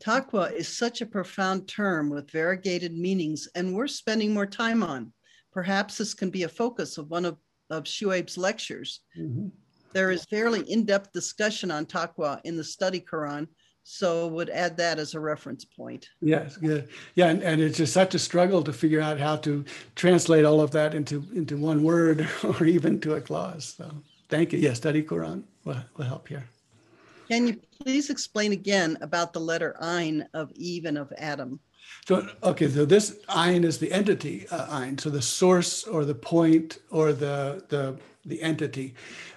Taqwa is such a profound term with variegated meanings, and we're spending more time on. Perhaps this can be a focus of one of, of Shuaib's lectures. Mm-hmm. There is fairly in-depth discussion on taqwa in the study Quran, so would add that as a reference point. Yes, good. Yeah, and, and it's just such a struggle to figure out how to translate all of that into into one word or even to a clause. So thank you. Yes, study Quran will, will help here. Can you please explain again about the letter Ein of Eve and of Adam? So, okay, so this Ein is the entity uh, Ein, so the source or the point or the the the entity,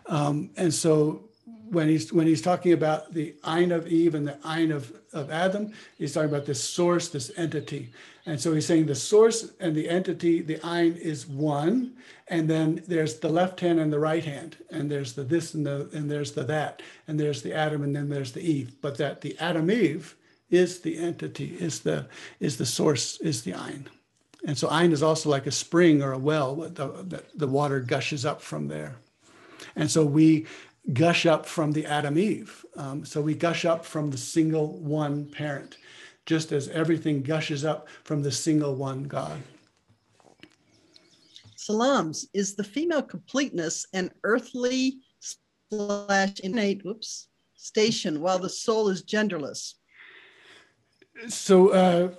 um, and so when he's when he's talking about the Ein of Eve and the Ein of of Adam, he's talking about this source, this entity, and so he's saying the source and the entity, the Ein is one, and then there's the left hand and the right hand, and there's the this and the and there's the that, and there's the Adam and then there's the Eve. But that the Adam Eve is the entity, is the is the source, is the Ein. And so Ein is also like a spring or a well, the, the water gushes up from there. And so we gush up from the Adam Eve. Um, so we gush up from the single one parent just as everything gushes up from the single one God. Salams is the female completeness an earthly slash innate whoops, station while the soul is genderless. So uh,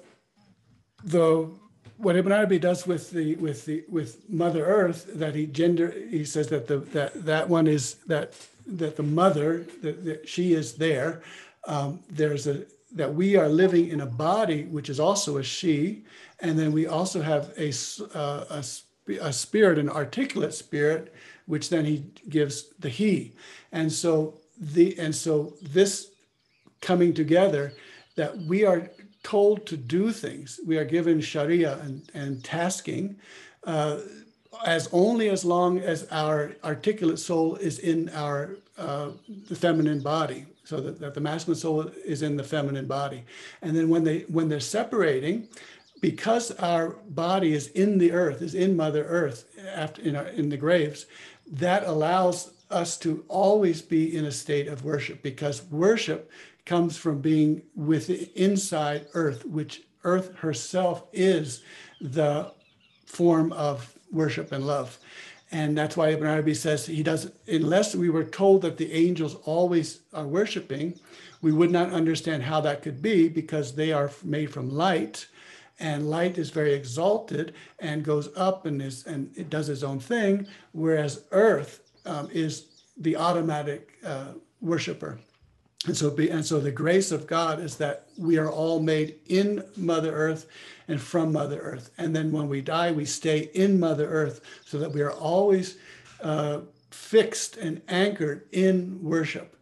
the what Ibn Arabi does with the with the with Mother Earth that he gender he says that the that that one is that that the mother that, that she is there. Um, there's a that we are living in a body which is also a she, and then we also have a, uh, a, a spirit, an articulate spirit, which then he gives the he. And so the and so this coming together that we are told to do things. We are given sharia and, and tasking uh, as only as long as our articulate soul is in our uh, the feminine body so that, that the masculine soul is in the feminine body. And then when they when they're separating, because our body is in the earth, is in Mother Earth after in, our, in the graves, that allows us to always be in a state of worship because worship comes from being with inside Earth, which Earth herself is the form of worship and love. And that's why Ibn Arabi says he doesn't, unless we were told that the angels always are worshiping, we would not understand how that could be because they are made from light and light is very exalted and goes up and is and it does its own thing whereas earth um, is the automatic uh, worshiper and so be, and so the grace of god is that we are all made in mother earth and from mother earth and then when we die we stay in mother earth so that we are always uh, fixed and anchored in worship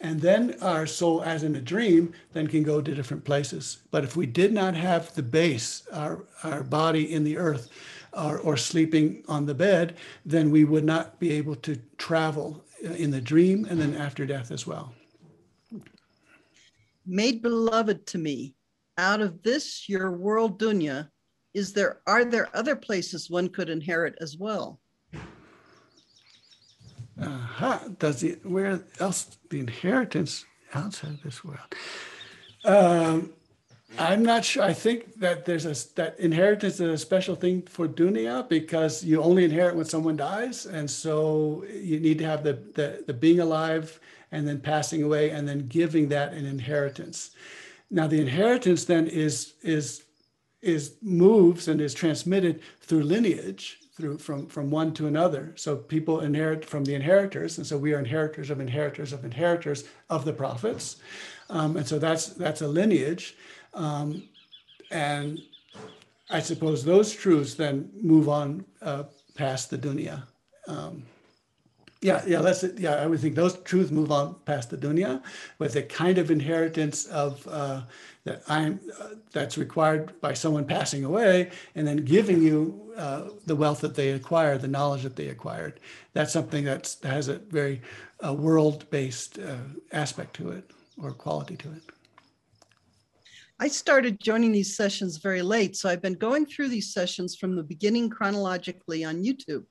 and then our soul, as in a dream, then can go to different places. But if we did not have the base, our, our body in the earth, or, or sleeping on the bed, then we would not be able to travel in the dream and then after death as well. Made beloved to me, out of this your world dunya, is there are there other places one could inherit as well? uh-huh. does it where else the inheritance outside this world um, i'm not sure i think that there's a that inheritance is a special thing for dunya because you only inherit when someone dies and so you need to have the the, the being alive and then passing away and then giving that an inheritance now the inheritance then is is is moves and is transmitted through lineage through from from one to another. So people inherit from the inheritors, and so we are inheritors of inheritors of inheritors of the prophets, um, and so that's that's a lineage, um, and I suppose those truths then move on uh, past the dunya. Um, yeah, yeah, that's it. Yeah, I would think those truths move on past the dunya with a kind of inheritance of uh, that I'm uh, that's required by someone passing away, and then giving you uh, the wealth that they acquired, the knowledge that they acquired. That's something that's, that has a very uh, world-based uh, aspect to it or quality to it. I started joining these sessions very late, so I've been going through these sessions from the beginning chronologically on YouTube.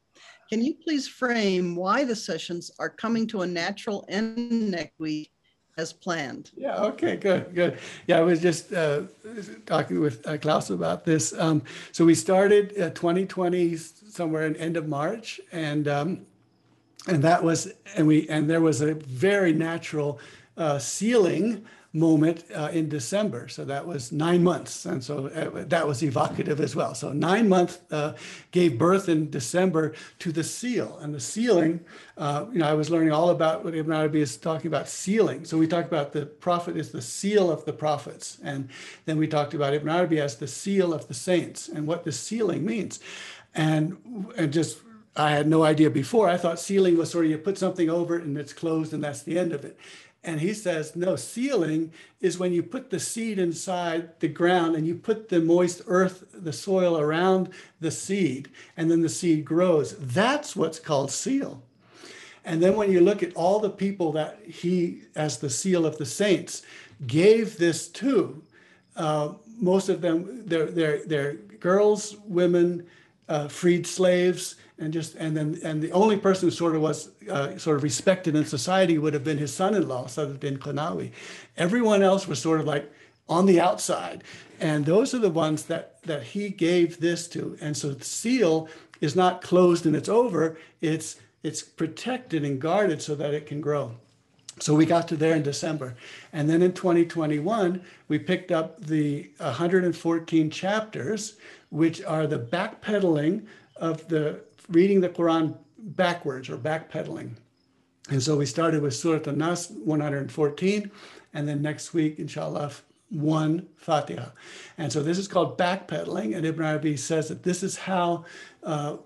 Can you please frame why the sessions are coming to a natural end next week as planned? Yeah, okay, good, good. Yeah, I was just uh, talking with uh, Klaus about this. Um, so we started uh, 2020 somewhere in end of March, and um, and that was and we and there was a very natural uh, sealing moment uh, in December. So that was nine months. And so uh, that was evocative as well. So nine months uh, gave birth in December to the seal. And the sealing, uh, you know, I was learning all about what Ibn Arabi is talking about sealing. So we talked about the prophet is the seal of the prophets. And then we talked about Ibn Arabi as the seal of the saints and what the sealing means. And, and just I had no idea before. I thought sealing was sort of you put something over it and it's closed and that's the end of it. And he says, no, sealing is when you put the seed inside the ground and you put the moist earth, the soil around the seed, and then the seed grows. That's what's called seal. And then when you look at all the people that he, as the seal of the saints, gave this to, uh, most of them, they're, they're, they're girls, women, uh, freed slaves, and just and then and the only person who sort of was uh, sort of respected in society would have been his son-in-law, Sadruddin. Everyone else was sort of like on the outside, and those are the ones that that he gave this to. And so the seal is not closed and it's over; it's it's protected and guarded so that it can grow. So we got to there in December. And then in 2021, we picked up the 114 chapters, which are the backpedaling of the reading the Quran backwards or backpedaling. And so we started with Surah An-Nas 114, and then next week, inshallah, one Fatiha. And so this is called backpedaling, and Ibn Arabi says that this is how, uh,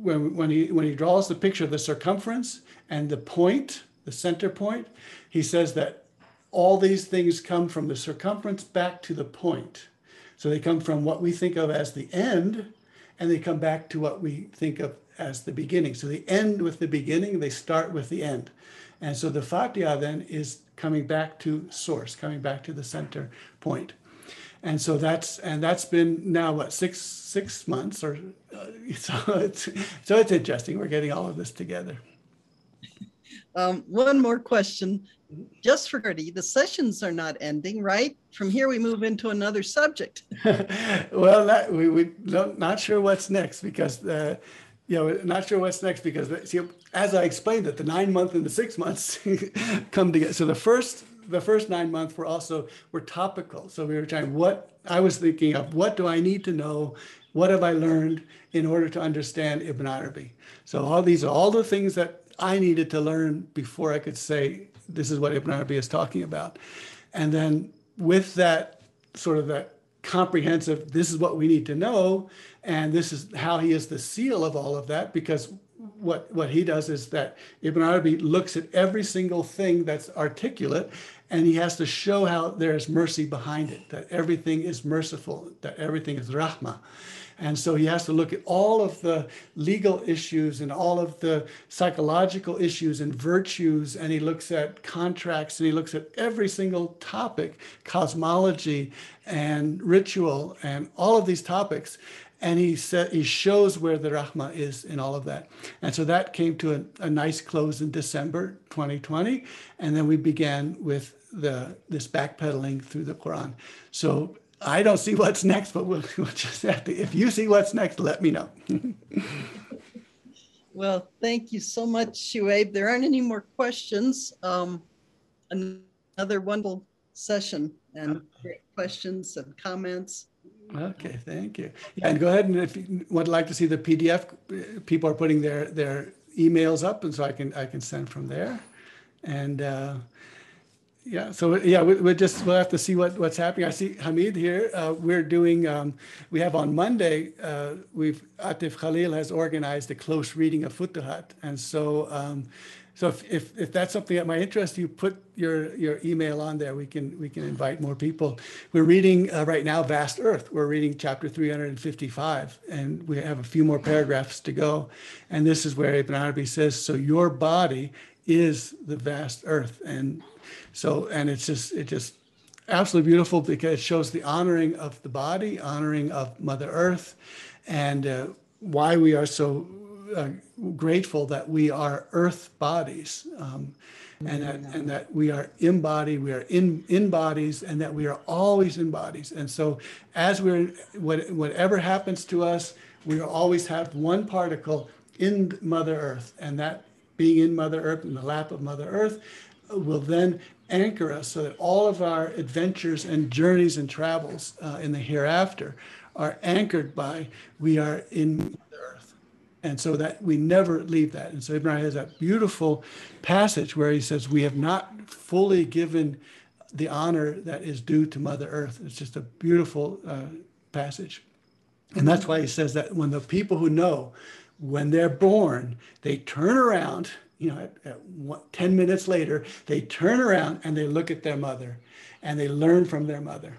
when, when, he, when he draws the picture of the circumference and the point, the center point, he says that all these things come from the circumference back to the point. So they come from what we think of as the end and they come back to what we think of as the beginning. So they end with the beginning, they start with the end. And so the Fatiha then is coming back to source, coming back to the center point. And so that's and that's been now what six six months or uh, so it's so it's interesting. We're getting all of this together. Um, one more question. Just for clarity, the sessions are not ending, right? From here, we move into another subject. well, not, we we don't, not sure what's next because uh, you know not sure what's next because see, as I explained it, the nine month and the six months come together. So the first the first nine months were also were topical. So we were trying what I was thinking of what do I need to know, what have I learned in order to understand Ibn Arabi. So all these are all the things that I needed to learn before I could say this is what Ibn Arabi is talking about. And then with that sort of that comprehensive, this is what we need to know, and this is how he is the seal of all of that, because what, what he does is that Ibn Arabi looks at every single thing that's articulate and he has to show how there is mercy behind it, that everything is merciful, that everything is rahmah. And so he has to look at all of the legal issues and all of the psychological issues and virtues. And he looks at contracts and he looks at every single topic, cosmology and ritual and all of these topics. And he said he shows where the rahma is in all of that. And so that came to a, a nice close in December 2020. And then we began with the this backpedaling through the Quran. So I don't see what's next, but we'll, we'll just have to, if you see what's next, let me know. well, thank you so much, Shuaib. There aren't any more questions. Um, another wonderful session and great questions and comments. Okay, thank you. Yeah, and go ahead and if you would like to see the PDF, people are putting their their emails up, and so I can I can send from there. And uh, yeah, so yeah, we, we just we'll have to see what what's happening. I see Hamid here. Uh, we're doing. Um, we have on Monday. Uh, we've Atif Khalil has organized a close reading of Futuhat, and so um, so if, if, if that's something that might interest you, put your your email on there. We can we can invite more people. We're reading uh, right now Vast Earth. We're reading chapter 355, and we have a few more paragraphs to go. And this is where Ibn Arabi says, "So your body is the vast earth," and so, and it's just, it just absolutely beautiful because it shows the honoring of the body, honoring of Mother Earth, and uh, why we are so uh, grateful that we are earth bodies. Um, and that, and that we are in body, we are in, in bodies, and that we are always in bodies. And so, as we're, what, whatever happens to us, we always have one particle in Mother Earth, and that being in Mother Earth, in the lap of Mother Earth, will then anchor us so that all of our adventures and journeys and travels uh, in the hereafter are anchored by we are in earth. And so that we never leave that. And so Ibn Arabi has that beautiful passage where he says, We have not fully given the honor that is due to Mother Earth. It's just a beautiful uh, passage. And that's why he says that when the people who know, when they're born, they turn around you know, at, at one, 10 minutes later, they turn around and they look at their mother and they learn from their mother.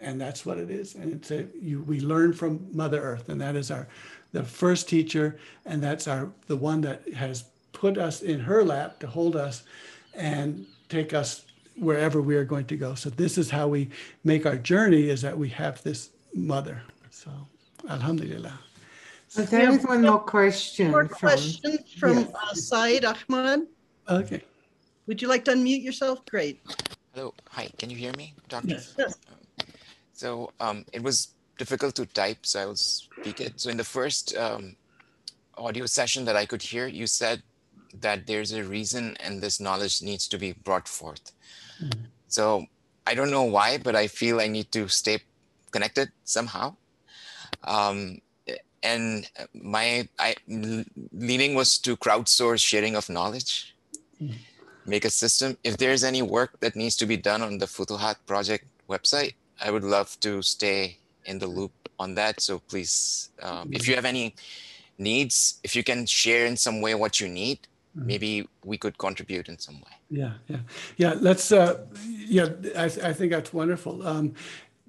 And that's what it is. And it's a, you, we learn from Mother Earth, and that is our the first teacher, and that's our the one that has put us in her lap to hold us and take us wherever we are going to go. So this is how we make our journey: is that we have this mother. So, Alhamdulillah. But there is one more question. More from, question from yes. uh, Saeed Ahmad. Okay. Would you like to unmute yourself? Great. Hello. Hi. Can you hear me, Doctor? Yes. yes. So um, it was difficult to type, so I will speak it. So in the first um, audio session that I could hear, you said that there's a reason and this knowledge needs to be brought forth. Mm-hmm. So I don't know why, but I feel I need to stay connected somehow. Um, and my I, leaning was to crowdsource sharing of knowledge. Make a system. If there's any work that needs to be done on the futuhat project website i would love to stay in the loop on that. So please um, if you have any needs if you can share in some way what you need mm-hmm. maybe we could contribute in some way. Yeah yeah. Yeah let's uh yeah i, I think that's wonderful. Um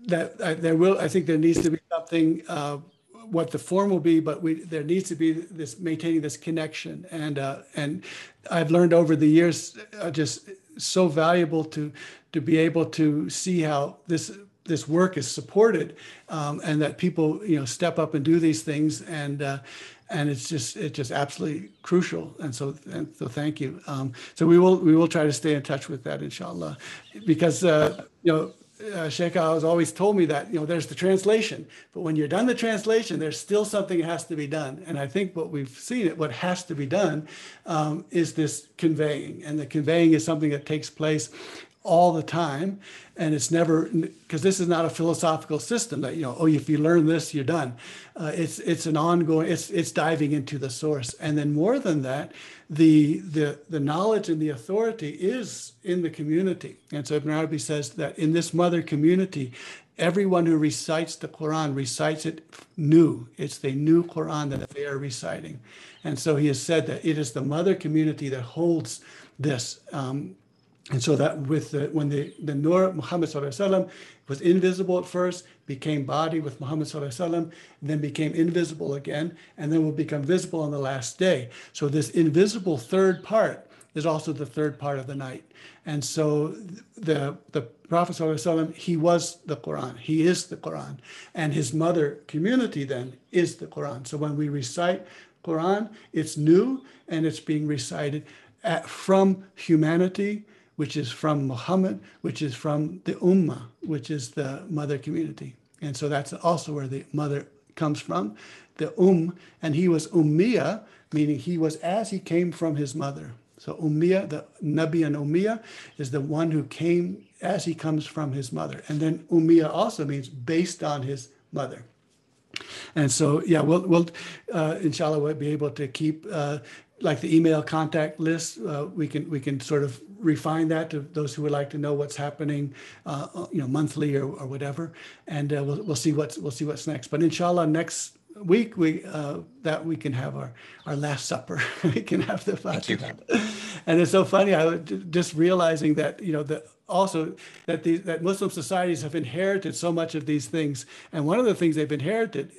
that I, there will i think there needs to be something uh what the form will be, but we, there needs to be this maintaining this connection. And uh, and I've learned over the years uh, just so valuable to to be able to see how this this work is supported um, and that people you know step up and do these things and uh, and it's just it's just absolutely crucial. And so and so thank you. Um, so we will we will try to stay in touch with that, inshallah, because uh, you know. Uh, Sheikh has always told me that you know there's the translation, but when you're done the translation, there's still something has to be done. And I think what we've seen it, what has to be done, um, is this conveying, and the conveying is something that takes place all the time and it's never because this is not a philosophical system that you know oh if you learn this you're done. Uh, it's it's an ongoing it's it's diving into the source. And then more than that the the the knowledge and the authority is in the community. And so ibn arabi says that in this mother community everyone who recites the quran recites it new. It's the new quran that they are reciting. And so he has said that it is the mother community that holds this um, and so that with the, when the, the Nur Muhammad was invisible at first, became body with Muhammad Sallallahu then became invisible again, and then will become visible on the last day. So this invisible third part is also the third part of the night. And so the, the Prophet he was the Quran. He is the Quran. And his mother community then is the Quran. So when we recite Quran, it's new and it's being recited at, from humanity which is from Muhammad, which is from the Ummah, which is the mother community. And so that's also where the mother comes from, the Um, and he was Ummiya, meaning he was as he came from his mother. So Ummiya, the Nabi and Ummiya, is the one who came as he comes from his mother. And then Ummiya also means based on his mother. And so, yeah, we'll, we'll uh, inshallah, we'll be able to keep uh, like the email contact list, uh, we can we can sort of refine that to those who would like to know what's happening, uh, you know, monthly or, or whatever, and uh, we'll we'll see what's we'll see what's next. But inshallah, next week we uh, that we can have our our last supper. we can have the Fatiha. And it's so funny. I was just realizing that you know the also that these that Muslim societies have inherited so much of these things, and one of the things they've inherited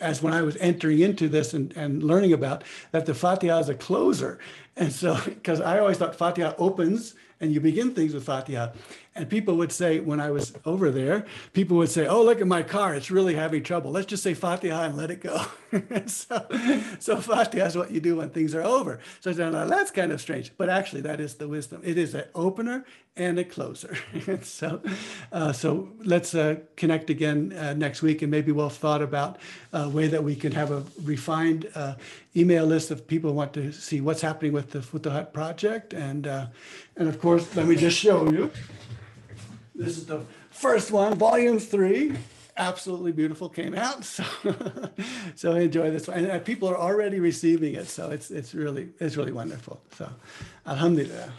as when I was entering into this and, and learning about that the Fatiha is a closer. And so, because I always thought Fatiha opens and you begin things with Fatiha. And people would say, when I was over there, people would say, Oh, look at my car. It's really having trouble. Let's just say Fatiha and let it go. so, so Fatiha is what you do when things are over. So that's kind of strange. But actually, that is the wisdom. It is an opener and a closer. so, uh, so let's uh, connect again uh, next week, and maybe we'll thought about a way that we can have a refined uh, email list of people who want to see what's happening with the Futuhat project. And, uh, and of course, let me just show you. This is the first one, volume three. Absolutely beautiful came out. So, so enjoy this one. And uh, people are already receiving it. So it's, it's really, it's really wonderful. So, alhamdulillah.